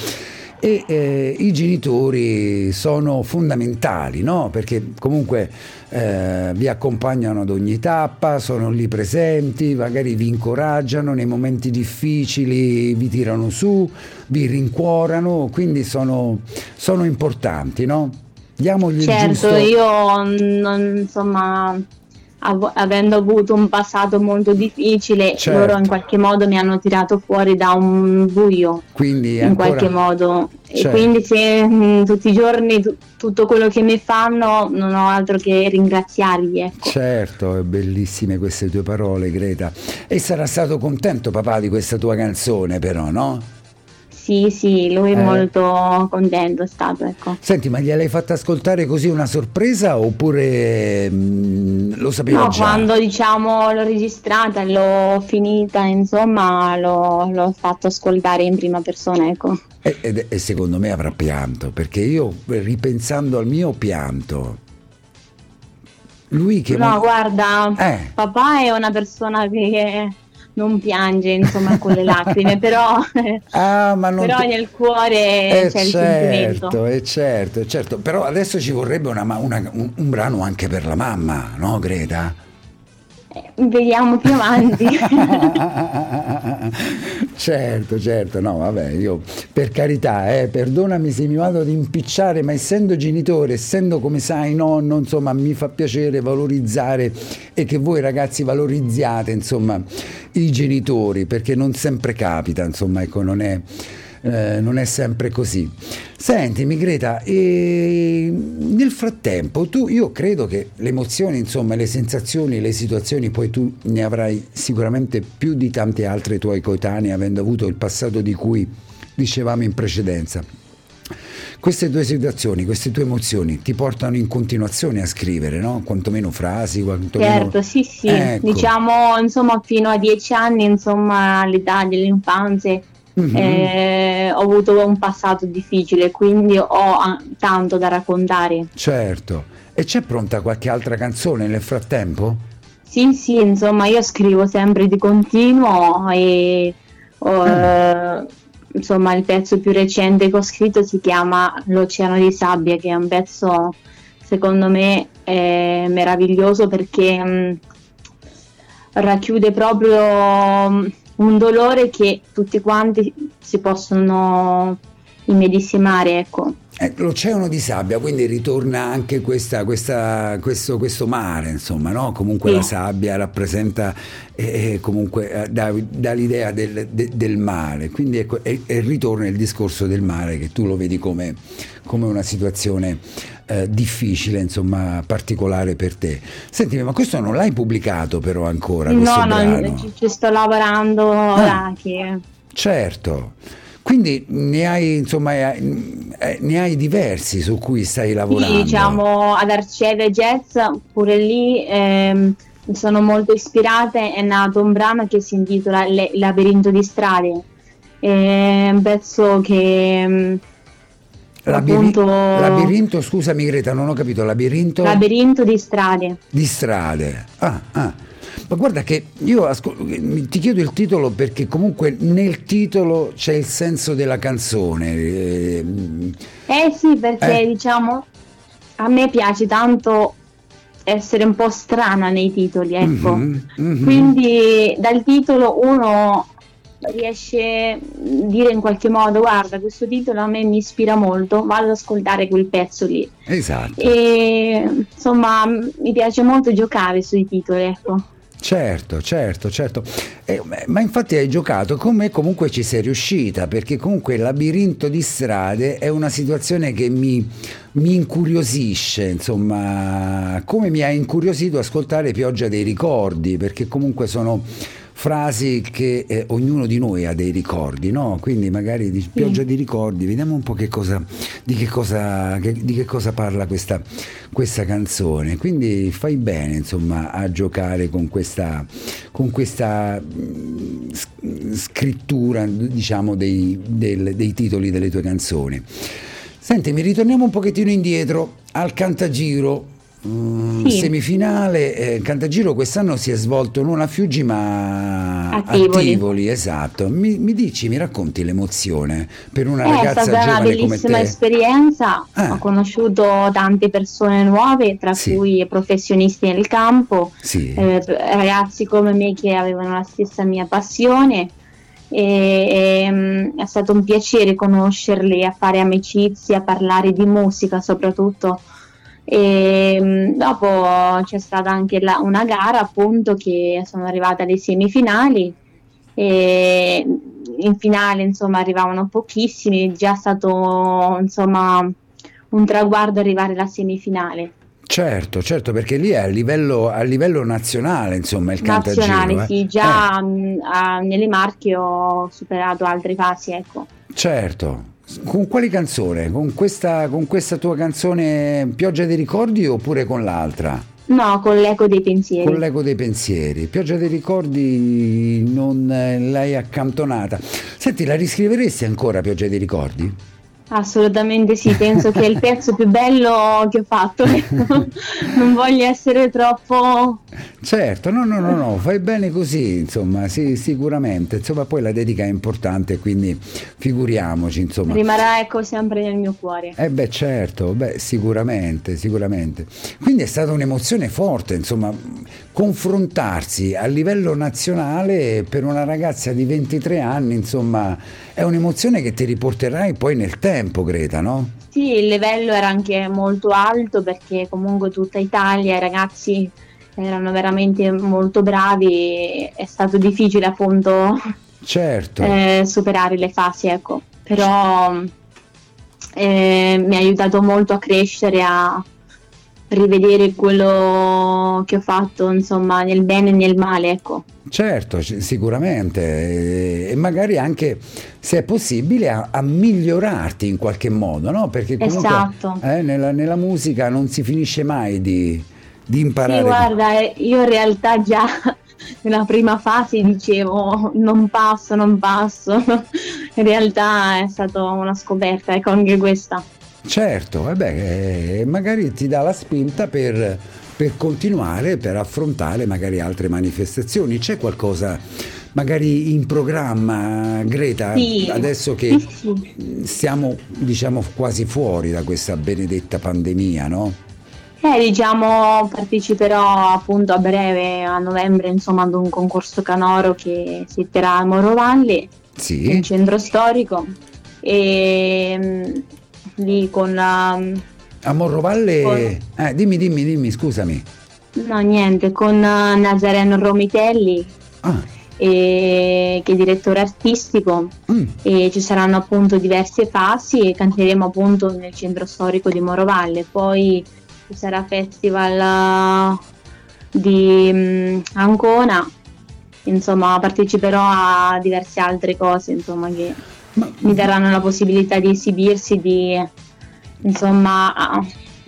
e eh, i genitori sono fondamentali, no? Perché comunque eh, vi accompagnano ad ogni tappa, sono lì presenti, magari vi incoraggiano nei momenti difficili, vi tirano su, vi rincuorano, quindi sono, sono importanti, no? Diamogli Certo, io non, insomma, av- avendo avuto un passato molto difficile, Certo. loro in qualche modo mi hanno tirato fuori da un buio, Quindi in ancora... qualche modo. Certo. E quindi se mh, tutti i giorni tu- tutto quello che mi fanno non ho altro che ringraziarli, ecco. Certo, è bellissime queste tue parole, Greta. E sarà stato contento papà di questa tua canzone, però, no? Sì, sì, lui è Eh. molto contento è stato, ecco. Senti, ma gliel'hai fatta ascoltare così una sorpresa oppure mm, lo sapeva No, già? quando diciamo l'ho registrata, e l'ho finita, insomma, l'ho, l'ho fatto ascoltare in prima persona, ecco. E, ed- e secondo me avrà pianto, perché io ripensando al mio pianto, lui che... No, mo- guarda, Eh. papà è una persona che non piange, insomma, con le lacrime, però, <laughs> Ah, però te- nel cuore Eh c'è il certo, sentimento. eh certo, eh certo, però adesso ci vorrebbe una una- un, un brano anche per la mamma, no Greta? Eh, Vediamo più avanti. <laughs> <laughs> certo, certo, no, vabbè, io per carità, eh, perdonami se mi vado ad impicciare, ma essendo genitore, essendo come sai nonno, insomma, mi fa piacere valorizzare e che voi ragazzi valorizziate, insomma, i genitori, perché non sempre capita, insomma, ecco, non è, eh, non è sempre così. Sentimi Greta, e nel frattempo tu, io credo che le emozioni, insomma, le sensazioni, le situazioni, poi tu ne avrai sicuramente più di tante altre tuoi coetanei, avendo avuto il passato di cui dicevamo in precedenza. Queste due situazioni, queste tue emozioni ti portano in continuazione a scrivere, no? Quantomeno frasi, quantomeno... Certo, sì, sì, Ecco. diciamo, insomma, fino a dieci anni, insomma, all'età dell'infanzia, Mhm. eh, ho avuto un passato difficile, quindi ho tanto da raccontare. Certo. E c'è pronta qualche altra canzone nel frattempo? Sì, sì, insomma, io scrivo sempre di continuo e ho, eh, insomma, il pezzo più recente che ho scritto si chiama L'Oceano di Sabbia, che è un pezzo secondo me eh, meraviglioso perché mh, racchiude proprio mh, un dolore che tutti quanti si possono immedesimare, ecco. Eh, l'oceano di sabbia, quindi ritorna anche questa, questa- questo, questo mare, insomma, no? Comunque Sì. la sabbia rappresenta eh, eh, comunque eh, dà, dà l'idea del, de- del mare, quindi ecco, e, e ritorna il discorso del mare che tu lo vedi come, come una situazione eh, difficile, insomma, particolare per te. Sentimi, ma questo non l'hai pubblicato però ancora, No, no, ci, ci sto lavorando ora che... Certo. Quindi ne hai, insomma, eh, eh, ne hai diversi su cui stai lavorando. Sì, diciamo ad Arcieve Jazz, pure lì ehm, sono molto ispirata, è nato un brano che si intitola Le- Il labirinto di strade, è un pezzo che Labiri- appunto Labirinto, scusami Greta, non ho capito, labirinto labirinto di strade. di strade. Ah, ah. Ma guarda che io ascol- ti chiedo il titolo perché comunque nel titolo c'è il senso della canzone. eh, Eh sì, perché Eh. diciamo a me piace tanto essere un po' strana nei titoli, ecco. mhm, mhm. Quindi dal titolo uno riesce a dire in qualche modo guarda questo titolo a me mi ispira molto, vado ad ascoltare quel pezzo lì. Esatto. E insomma mi piace molto giocare sui titoli, ecco. Certo, certo, certo. Eh, ma infatti hai giocato con me, comunque ci sei riuscita, perché comunque il labirinto di strade è una situazione che mi, mi incuriosisce, insomma, come mi ha incuriosito ascoltare Pioggia dei ricordi, perché comunque sono frasi che eh, ognuno di noi ha dei ricordi, no? Quindi magari di pioggia di ricordi, vediamo un po' che cosa, di, che cosa, che- di che cosa parla questa, questa canzone. Quindi fai bene, insomma, a giocare con questa, con questa mm, scrittura, diciamo, dei, del- dei titoli delle tue canzoni. Senti, mi ritorniamo un pochettino indietro al Cantagiro. Mm, Sì. Semifinale, eh, Cantagiro quest'anno si è svolto non a Fiuggi ma A Tivoli. esatto. Mi, mi dici, mi racconti l'emozione per una Eh, È ragazza stata una giovane come bellissima te? esperienza, Ah. ho conosciuto tante persone nuove, tra Sì. cui professionisti nel campo, Sì, eh, ragazzi come me che avevano la stessa mia passione e, ehm, è stato un piacere conoscerli, a fare amicizia, a parlare di musica soprattutto. E, mm, dopo c'è stata anche la- una gara appunto che sono arrivata alle semifinali e in finale insomma arrivavano pochissimi, è già stato insomma un traguardo arrivare alla semifinale. Certo, certo, perché lì è a livello, a livello nazionale, insomma, il cantagiro. Nazionale, eh. sì, già Eh, mh, a- nelle Marche ho superato altre fasi, ecco. certo. Con quali canzone? Con questa, con questa tua canzone Pioggia dei ricordi oppure con l'altra? No, con l'eco dei pensieri. Con l'eco dei pensieri. Pioggia dei ricordi non eh, l'hai accantonata. Senti, la riscriveresti ancora Pioggia dei ricordi? Assolutamente sì, penso che è il pezzo più bello che ho fatto. ecco. <laughs> non voglio essere troppo... Certo, no, no, no, no, fai bene così, insomma, sì, sicuramente. Insomma, poi la dedica è importante, quindi figuriamoci, insomma. Rimarrà ecco sempre nel mio cuore. Eh beh certo, beh, sicuramente, sicuramente. Quindi è stata un'emozione forte, insomma, confrontarsi a livello nazionale per una ragazza di 23 anni, insomma, è un'emozione che ti riporterai poi nel tempo, Greta, no? Sì, il livello era anche molto alto perché comunque tutta Italia, i ragazzi erano veramente molto bravi, è stato difficile appunto Certo, eh, superare le fasi, ecco. Però eh, mi ha aiutato molto a crescere, a rivedere quello che ho fatto, insomma, nel bene e nel male, ecco. certo, sicuramente. E magari anche, se è possibile, a, a migliorarti in qualche modo, no? Perché comunque Esatto. eh, nella, nella musica non si finisce mai di, di imparare. Sì, guarda, io in realtà già <laughs> nella prima fase dicevo non passo, non passo. <laughs> In realtà è stata una scoperta, ecco anche questa. Certo, eh beh, eh, magari ti dà la spinta per, per continuare, per affrontare magari altre manifestazioni. C'è qualcosa magari in programma, Greta, Sì, adesso che sì, siamo diciamo quasi fuori da questa benedetta pandemia, no? Eh, diciamo, parteciperò appunto a breve, a novembre, insomma, ad un concorso canoro che si terrà a Morovalli, Sì. in centro storico, e mm, lì con la... A Morrovalle, Poi- eh, dimmi, dimmi, dimmi, scusami. No, niente, con eh, Nazareno Romitelli, Ah, eh, che è direttore artistico, mm, e ci saranno appunto diverse fasi e canteremo appunto nel centro storico di Morovalle. Poi ci sarà festival eh, di mm, Ancona, insomma parteciperò a diverse altre cose insomma che mi daranno la possibilità di esibirsi, di insomma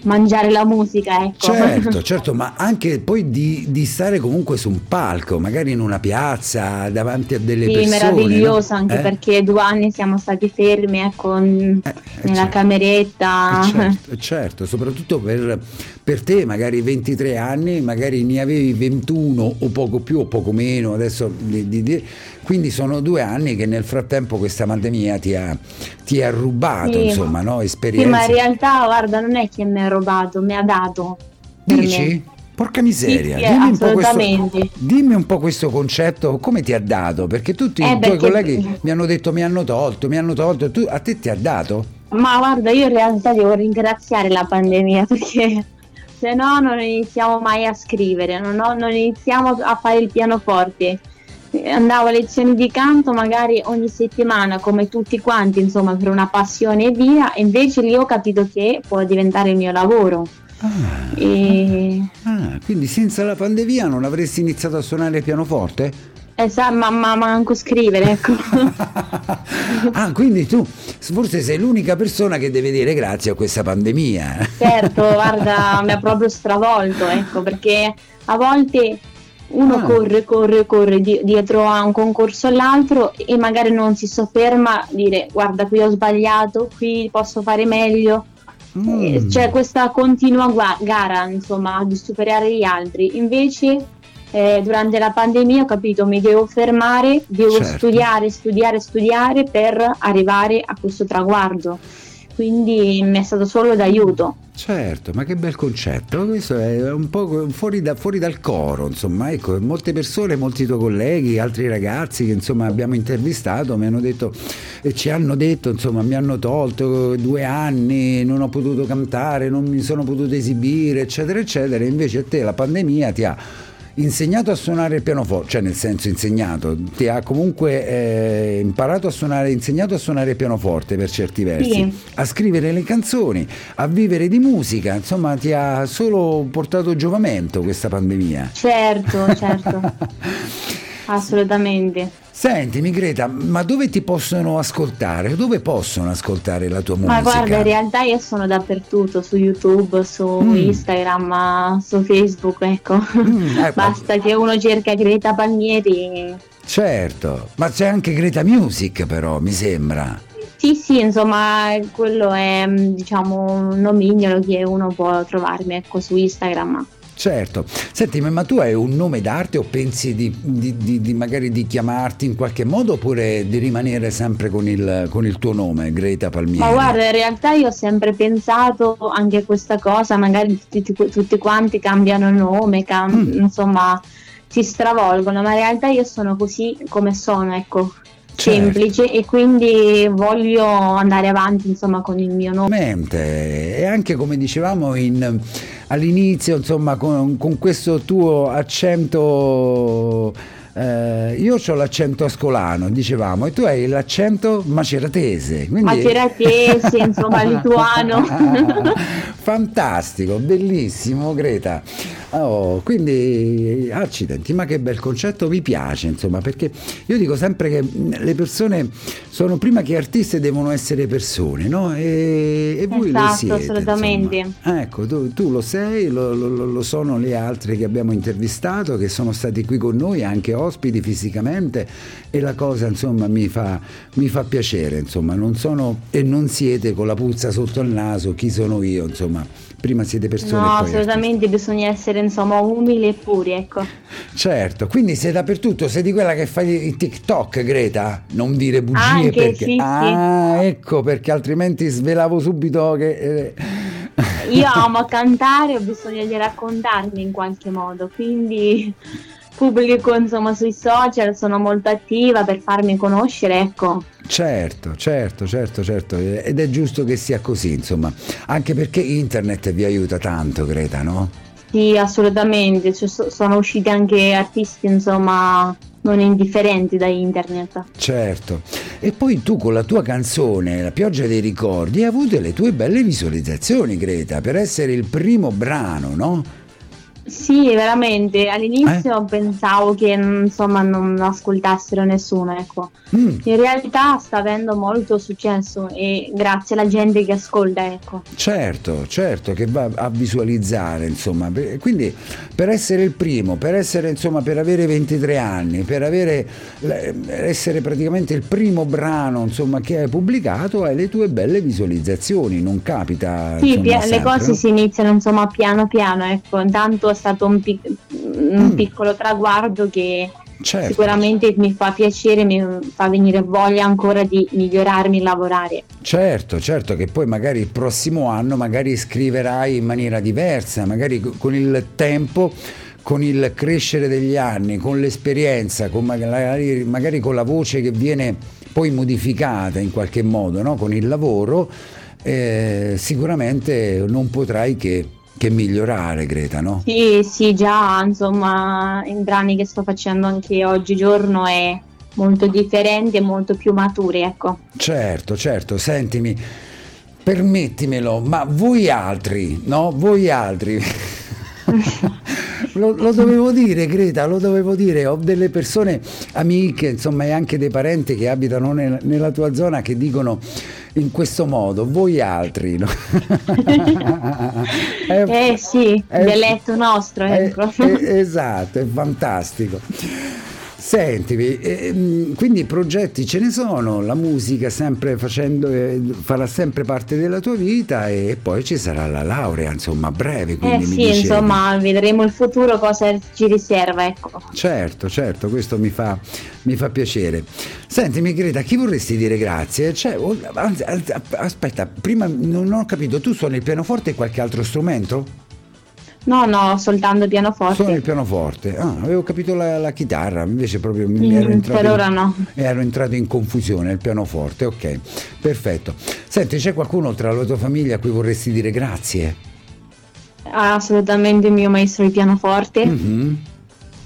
mangiare la musica, ecco. Certo, <laughs> certo, ma anche poi di, di stare comunque su un palco, magari in una piazza, davanti a delle Sì, persone. meraviglioso no? anche Eh? perché due anni siamo stati fermi ecco, Eh, eh, nella certo. cameretta. Eh, <laughs> certo, eh, certo, soprattutto per, per te, magari 23 anni, magari ne avevi 21 o poco più o poco meno, adesso di- di- di- quindi sono due anni che nel frattempo questa pandemia ti ha, ti ha rubato, Sì. insomma, no? Sì, ma in esperienze. realtà guarda non è che mi ha rubato, mi ha dato. Dici? Porca miseria, Sì, sì, dimmi, un po questo, dimmi un po' questo concetto, come ti ha dato? Perché tutti Eh, i tuoi colleghi mi hanno detto mi hanno tolto, mi hanno tolto, tu, a te ti ha dato? Ma guarda, io in realtà devo ringraziare la pandemia <laughs> perché se no non iniziamo mai a scrivere, non, ho- non iniziamo a fare il pianoforte. Andavo a lezioni di canto magari ogni settimana come tutti quanti, insomma, per una passione e via, e invece lì ho capito che può diventare il mio lavoro. Ah, E... ah, quindi senza la pandemia non avresti iniziato a suonare il pianoforte? Sa, ma, ma manco scrivere, ecco. <laughs> ah, quindi tu forse sei l'unica persona che deve dire grazie a questa pandemia. Certo, guarda, mi ha proprio stravolto, ecco, perché a volte uno Ah. corre, corre, corre di- dietro a un concorso all'altro e magari non si sofferma a dire guarda qui ho sbagliato, qui posso fare meglio. Mm. Eh, C'è questa continua gua- gara, insomma, di superare gli altri. Invece eh, durante la pandemia ho capito mi devo fermare, devo Certo. studiare, studiare, studiare per arrivare a questo traguardo. Quindi mi è stato solo d'aiuto. Certo, ma che bel concetto, questo è un po' fuori, da- fuori dal coro, insomma, ecco, molte persone, molti tuoi colleghi, altri ragazzi che insomma abbiamo intervistato mi hanno detto e ci hanno detto, insomma, mi hanno tolto due anni, non ho potuto cantare, non mi sono potuto esibire, eccetera, eccetera, invece a te la pandemia ti ha insegnato a suonare il pianoforte, cioè nel senso insegnato, ti ha comunque eh, imparato a suonare, insegnato a suonare il pianoforte per certi versi, Sì. a scrivere le canzoni, a vivere di musica, insomma ti ha solo portato giovamento questa pandemia. Certo, certo, <laughs> assolutamente. Sentimi Greta, ma dove ti possono ascoltare? Dove possono ascoltare la tua musica? Ma guarda, in realtà io sono dappertutto, su YouTube, su Mm. Instagram, su Facebook, ecco. Mm, eh, <laughs> Basta che uno cerca Greta Palmieri. Certo, ma c'è anche Greta Music però, mi sembra. Sì, sì, insomma, quello è, mm, diciamo, un nomignolo che uno può trovarmi, ecco, su Instagram. Certo. Senti, ma tu hai un nome d'arte o pensi di, di- di- di magari di chiamarti in qualche modo oppure di rimanere sempre con il, con il tuo nome, Greta Palmieri? Ma guarda, in realtà io ho sempre pensato anche a questa cosa, magari tutti, tutti quanti cambiano nome, cam- Mm. insomma, si stravolgono, ma in realtà io sono così come sono, ecco, Certo. semplice e quindi voglio andare avanti, insomma, con il mio nome. Assolutamente. E anche come dicevamo in- all'inizio, insomma, con, con questo tuo accento. eh, io ho l'accento ascolano, dicevamo, e tu hai l'accento maceratese. Quindi... Maceratese, insomma, <laughs> lituano. Fantastico, bellissimo Greta. Oh, quindi accidenti, ma che bel concetto, mi piace, insomma, perché io dico sempre che le persone sono prima che artiste devono essere persone, no? E, e voi lo Esatto, siete. assolutamente. insomma. Ecco, tu, tu lo sei, lo, lo- lo- lo sono le altre che abbiamo intervistato, che sono stati qui con noi, anche ospiti fisicamente, e la cosa insomma mi fa, mi fa piacere, insomma, non sono e non siete con la puzza sotto il naso, chi sono io, insomma, prima siete persone No, assolutamente bisogna essere, insomma, umili e puri, ecco. Certo, quindi sei dappertutto, sei di quella che fa i TikTok, Greta? Non dire bugie Anche, perché... sì, sì. ah, ecco, perché altrimenti svelavo subito che... eh, Io <laughs> amo cantare, ho bisogno di raccontarmi in qualche modo, quindi pubblico insomma sui social, sono molto attiva per farmi conoscere, ecco. Certo, certo, certo, certo, ed è giusto che sia così, insomma, anche perché internet vi aiuta tanto, Greta, no? Sì, assolutamente, Ci so- sono usciti anche artisti insomma non indifferenti da internet. Certo. E poi tu con la tua canzone, La pioggia dei ricordi, hai avuto le tue belle visualizzazioni, Greta, per essere il primo brano, no? Sì, veramente, all'inizio Eh? pensavo che insomma non ascoltassero nessuno, ecco. Mm, In realtà sta avendo molto successo e grazie alla gente che ascolta, ecco. certo, certo, che va a visualizzare, insomma. Quindi per essere il primo, per essere, insomma, per avere 23 anni, per avere, essere praticamente il primo brano, insomma, che hai pubblicato, hai le tue belle visualizzazioni, non capita... Sì, insomma, le sempre, cose no? si iniziano insomma piano piano, ecco, intanto è stato un, pic- un Mm. piccolo traguardo che Certo. sicuramente mi fa piacere, mi fa venire voglia ancora di migliorarmi lavorare. Certo, certo che poi magari il prossimo anno magari scriverai in maniera diversa, magari co- con il tempo, con il crescere degli anni, con l'esperienza, con magari, magari con la voce che viene poi modificata in qualche modo, no? con il lavoro, eh, sicuramente non potrai che, che migliorare, Greta, no? Sì, sì, già insomma i brani che sto facendo anche oggigiorno è molto differenti e molto più maturi, ecco. Certo, certo, sentimi, permettimelo, ma voi altri, no? Voi altri. <laughs> Lo, lo dovevo dire, Greta, lo dovevo dire. Ho delle persone amiche, insomma, e anche dei parenti che abitano nel- nella tua zona che dicono in questo modo, voi altri. no? <laughs> È- Eh sì, è- dialetto nostro, eh, ecco. eh, esatto, è fantastico. Sentimi, ehm, quindi progetti ce ne sono, la musica sempre facendo, eh, farà sempre parte della tua vita e poi ci sarà la laurea, insomma, a breve, Eh sì, dicevi. insomma, vedremo il futuro cosa ci riserva, ecco. Certo, certo, questo mi fa, mi fa piacere. Sentimi Greta, a chi vorresti dire grazie? Cioè, anzi, aspetta, prima non ho capito, tu suoni il pianoforte e qualche altro strumento? No, no, soltanto pianoforte. Suoni il pianoforte. Ah, avevo capito la, la chitarra, invece proprio mi Mm, ero entrato per in- ora no. ero entrato in confusione, il pianoforte, ok, perfetto. Senti, c'è qualcuno tra la tua famiglia a cui vorresti dire grazie? Assolutamente il mio maestro di pianoforte. Mhm.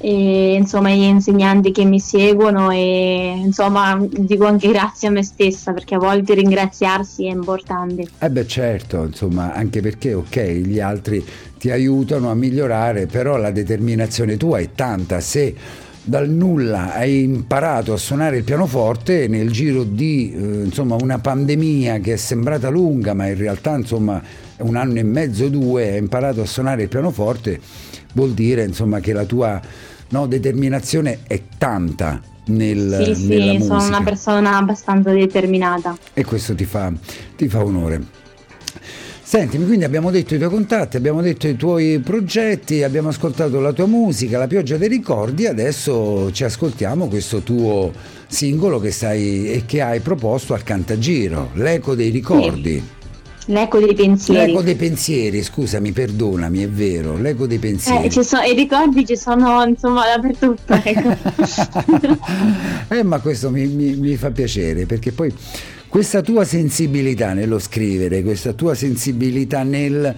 E insomma gli insegnanti che mi seguono e insomma dico anche grazie a me stessa perché a volte ringraziarsi è importante. Eh beh certo, insomma anche perché ok gli altri ti aiutano a migliorare però la determinazione tua è tanta se dal nulla hai imparato a suonare il pianoforte nel giro di eh, insomma, una pandemia che è sembrata lunga ma in realtà insomma un anno e mezzo due hai imparato a suonare il pianoforte vuol dire insomma che la tua no, determinazione è tanta nel, sì, sì, sono una persona abbastanza determinata. E questo ti fa, ti fa onore. Sentimi, quindi abbiamo detto i tuoi contatti, abbiamo detto i tuoi progetti, abbiamo ascoltato la tua musica, la pioggia dei ricordi, adesso ci ascoltiamo questo tuo singolo che, stai, e che hai proposto al Cantagiro, L'eco dei ricordi. Sì. L'eco dei pensieri. L'eco dei pensieri, scusami, perdonami, è vero, l'eco dei pensieri. Eh, so, I ricordi ci sono insomma dappertutto. <laughs> Ecco. <laughs> eh, ma questo mi, mi, mi fa piacere perché poi questa tua sensibilità nello scrivere, questa tua sensibilità nel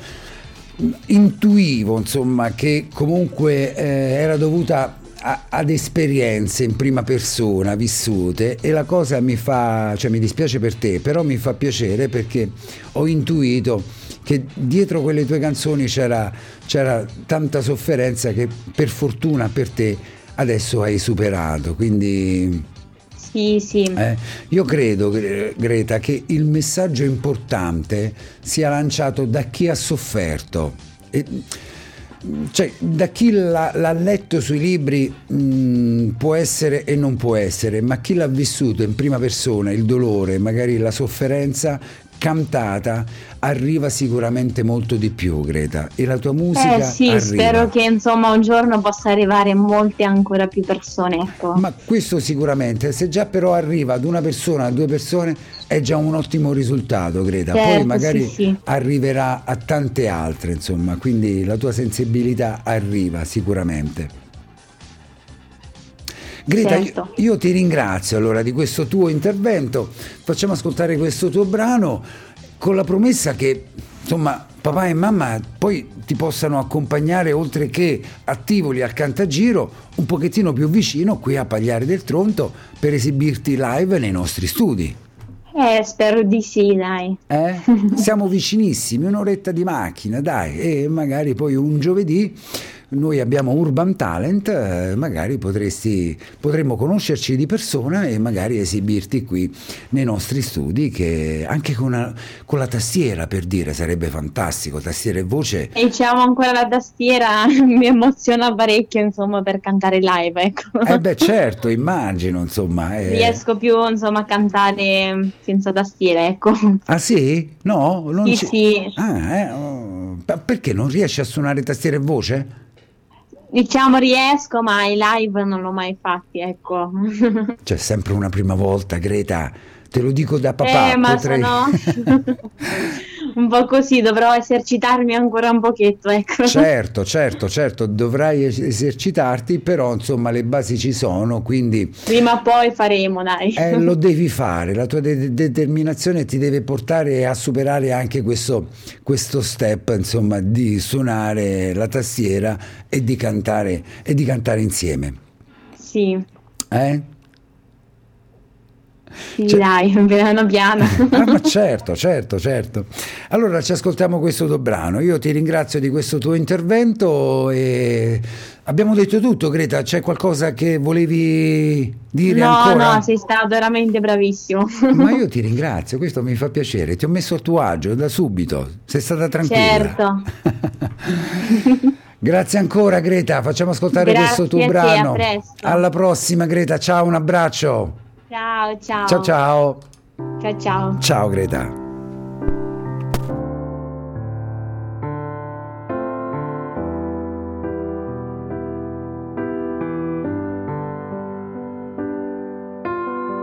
intuivo, insomma, che comunque eh, era dovuta a, ad esperienze in prima persona vissute e la cosa mi fa, cioè mi dispiace per te, però mi fa piacere perché ho intuito che dietro quelle tue canzoni c'era, c'era tanta sofferenza che per fortuna per te adesso hai superato, quindi sì, sì. Eh, io credo, Greta, che il messaggio importante sia lanciato da chi ha sofferto. E, cioè, da chi l'ha, l'ha, letto sui libri mh, può essere e non può essere, ma chi l'ha vissuto in prima persona, il dolore, magari la sofferenza, cantata arriva sicuramente molto di più Greta e la tua musica eh sì arriva. spero che insomma un giorno possa arrivare molte ancora più persone ecco. ma questo sicuramente se già però arriva ad una persona a due persone è già un ottimo risultato Greta certo, poi magari sì, sì. arriverà a tante altre insomma quindi la tua sensibilità arriva sicuramente Greta, certo. io, io, ti ringrazio allora di questo tuo intervento, facciamo ascoltare questo tuo brano con la promessa che insomma papà e mamma poi ti possano accompagnare oltre che a Tivoli al Cantagiro un pochettino più vicino qui a Pagliare del Tronto per esibirti live nei nostri studi. Eh, spero di sì, dai. Eh? <laughs> Siamo vicinissimi, un'oretta di macchina, dai, e magari poi un giovedì noi abbiamo Urban Talent, eh, magari potresti, potremmo conoscerci di persona e magari esibirti qui nei nostri studi, che anche con, una, con la tastiera per dire sarebbe fantastico, tastiera e voce. E diciamo ancora la tastiera <laughs> mi emoziona parecchio insomma per cantare live. Ecco. Eh beh certo, immagino insomma. Eh... Riesco più insomma a cantare senza tastiera, ecco. Ah sì? No? Non sì, ci... sì. Ah, eh, oh. Perché non riesci a suonare tastiera e voce? Diciamo riesco, ma i live non l'ho mai fatti, ecco. C'è sempre una prima volta, Greta. Te lo dico da papà. Eh, ma potrei... sono... <laughs> un po' così, dovrò esercitarmi ancora un pochetto. Ecco. Certo, certo, certo, dovrai esercitarti, però insomma le basi ci sono, quindi... Prima o poi faremo, dai. Eh, lo <laughs> devi fare, la tua de- determinazione ti deve portare a superare anche questo, questo step, insomma, di suonare la tastiera e di cantare, e di cantare insieme. Sì. Eh? Sì, cioè... dai, <laughs> piano piano. <laughs> ah, ma certo, certo, certo. Allora ci ascoltiamo questo tuo brano. Io ti ringrazio di questo tuo intervento e abbiamo detto tutto, Greta. C'è qualcosa che volevi dire no, ancora? No, sei stato veramente bravissimo. ma io <laughs> ti ringrazio, questo mi fa piacere. Ti ho messo a tuo agio da subito. Sei stata tranquilla. Certo. Grazie ancora Greta, facciamo ascoltare Grazie questo tuo brano. Alla prossima Greta, ciao, un abbraccio. Ciao, ciao. Ciao, ciao. Ciao, ciao. Ciao, Greta.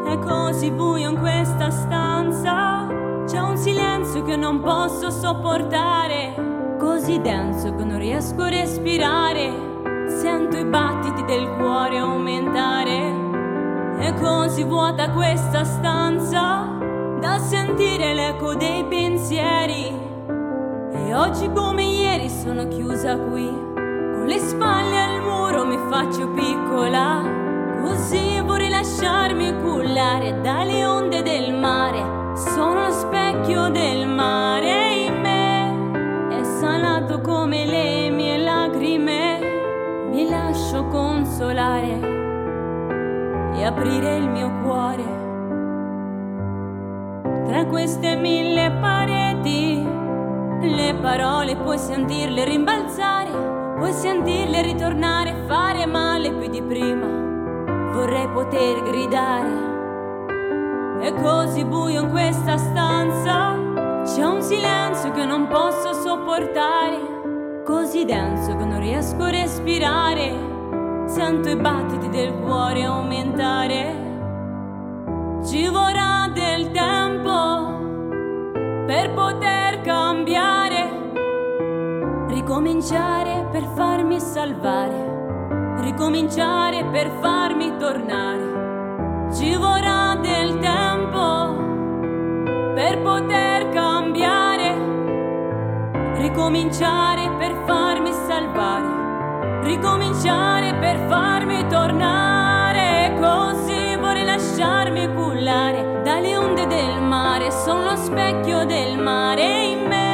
È così buio in questa stanza, c'è un silenzio che non posso sopportare, così denso che non riesco a respirare, sento i battiti del cuore aumentare è così vuota questa stanza da sentire l'eco dei pensieri. E oggi come ieri sono chiusa qui Con le spalle al muro mi faccio piccola, così vorrei lasciarmi cullare dalle onde del mare. Sono lo specchio del mare in me, è salato come le mie lacrime. Mi lascio consolare e aprire il mio cuore. Tra queste mille pareti, le parole puoi sentirle rimbalzare, puoi sentirle ritornare, fare male più di prima. Vorrei poter gridare. È così buio in questa stanza, c'è un silenzio che non posso sopportare, così denso che non riesco a respirare. Sento i battiti del cuore aumentare. Ci vorrà del tempo per poter cambiare, ricominciare per farmi salvare, ricominciare per farmi tornare. Ci vorrà del tempo per poter cambiare, ricominciare per farmi salvare, ricominciare per farmi tornare così vorrei lasciarmi cullare dalle onde del mare, sono lo specchio del mare in me.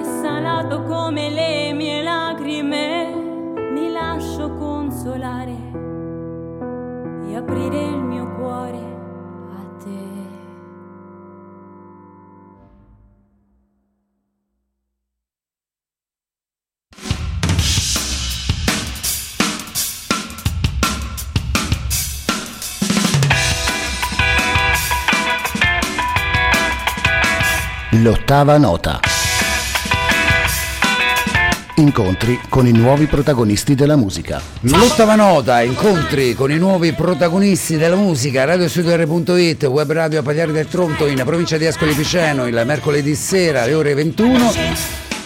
È salato come le mie lacrime, mi lascio consolare e aprire L'ottava nota. Incontri con i nuovi protagonisti della musica. L'ottava nota, incontri con i nuovi protagonisti della musica, radiostudio.it, web radio a Pagliari del Tronto in provincia di Ascoli Piceno il mercoledì sera alle ore 21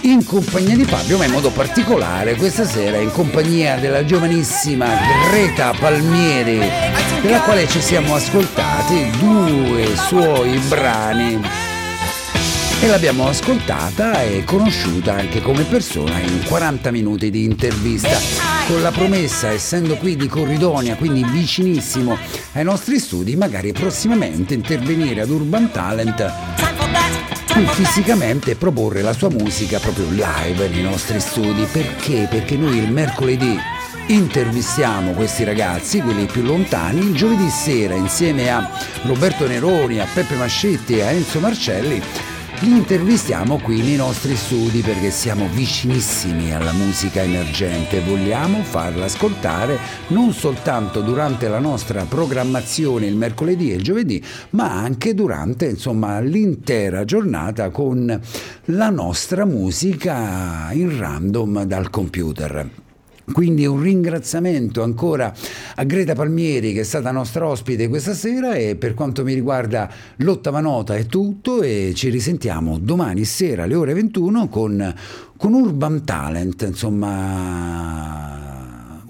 in compagnia di Fabio, ma in modo particolare questa sera in compagnia della giovanissima Greta Palmieri, della quale ci siamo ascoltati due suoi brani e l'abbiamo ascoltata e conosciuta anche come persona in 40 minuti di intervista con la promessa, essendo qui di Corridonia, quindi vicinissimo ai nostri studi, magari prossimamente intervenire ad Urban Talent qui fisicamente e proporre la sua musica proprio live nei nostri studi. Perché? Perché noi il mercoledì intervistiamo questi ragazzi, quelli più lontani, il giovedì sera insieme a Roberto Neroni, a Peppe Mascetti e a Enzo Marcelli li intervistiamo qui nei nostri studi perché siamo vicinissimi alla musica emergente, vogliamo farla ascoltare non soltanto durante la nostra programmazione il mercoledì e il giovedì, ma anche durante insomma l'intera giornata con la nostra musica in random dal computer. Quindi un ringraziamento ancora a Greta Palmieri che è stata nostra ospite questa sera e per quanto mi riguarda l'ottava nota è tutto e ci risentiamo domani sera alle ore 21 con, con Urban Talent, insomma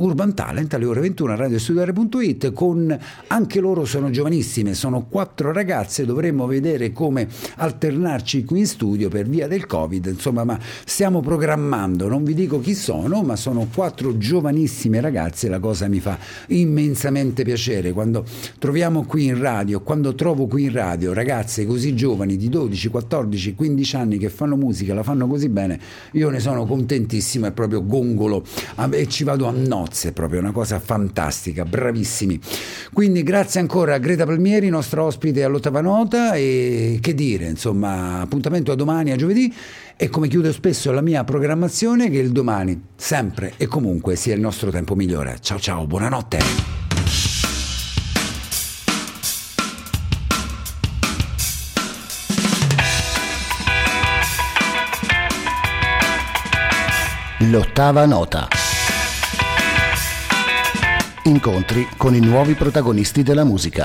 Urban Talent alle ore 21 a radiostudiare.it con anche loro sono giovanissime, sono quattro ragazze, dovremmo vedere come alternarci qui in studio per via del Covid, insomma, ma stiamo programmando, non vi dico chi sono, ma sono quattro giovanissime ragazze, la cosa mi fa immensamente piacere. Quando troviamo qui in radio, quando trovo qui in radio ragazze così giovani di 12, 14, 15 anni che fanno musica, la fanno così bene, io ne sono contentissimo, è proprio gongolo e ci vado a nozze proprio una cosa fantastica, bravissimi. Quindi grazie ancora a Greta Palmieri, nostra ospite all'ottava nota e che dire, insomma, appuntamento a domani, a giovedì e come chiudo spesso la mia programmazione che il domani, sempre e comunque sia il nostro tempo migliore. Ciao ciao, buonanotte. L'ottava nota. Incontri con i nuovi protagonisti della musica.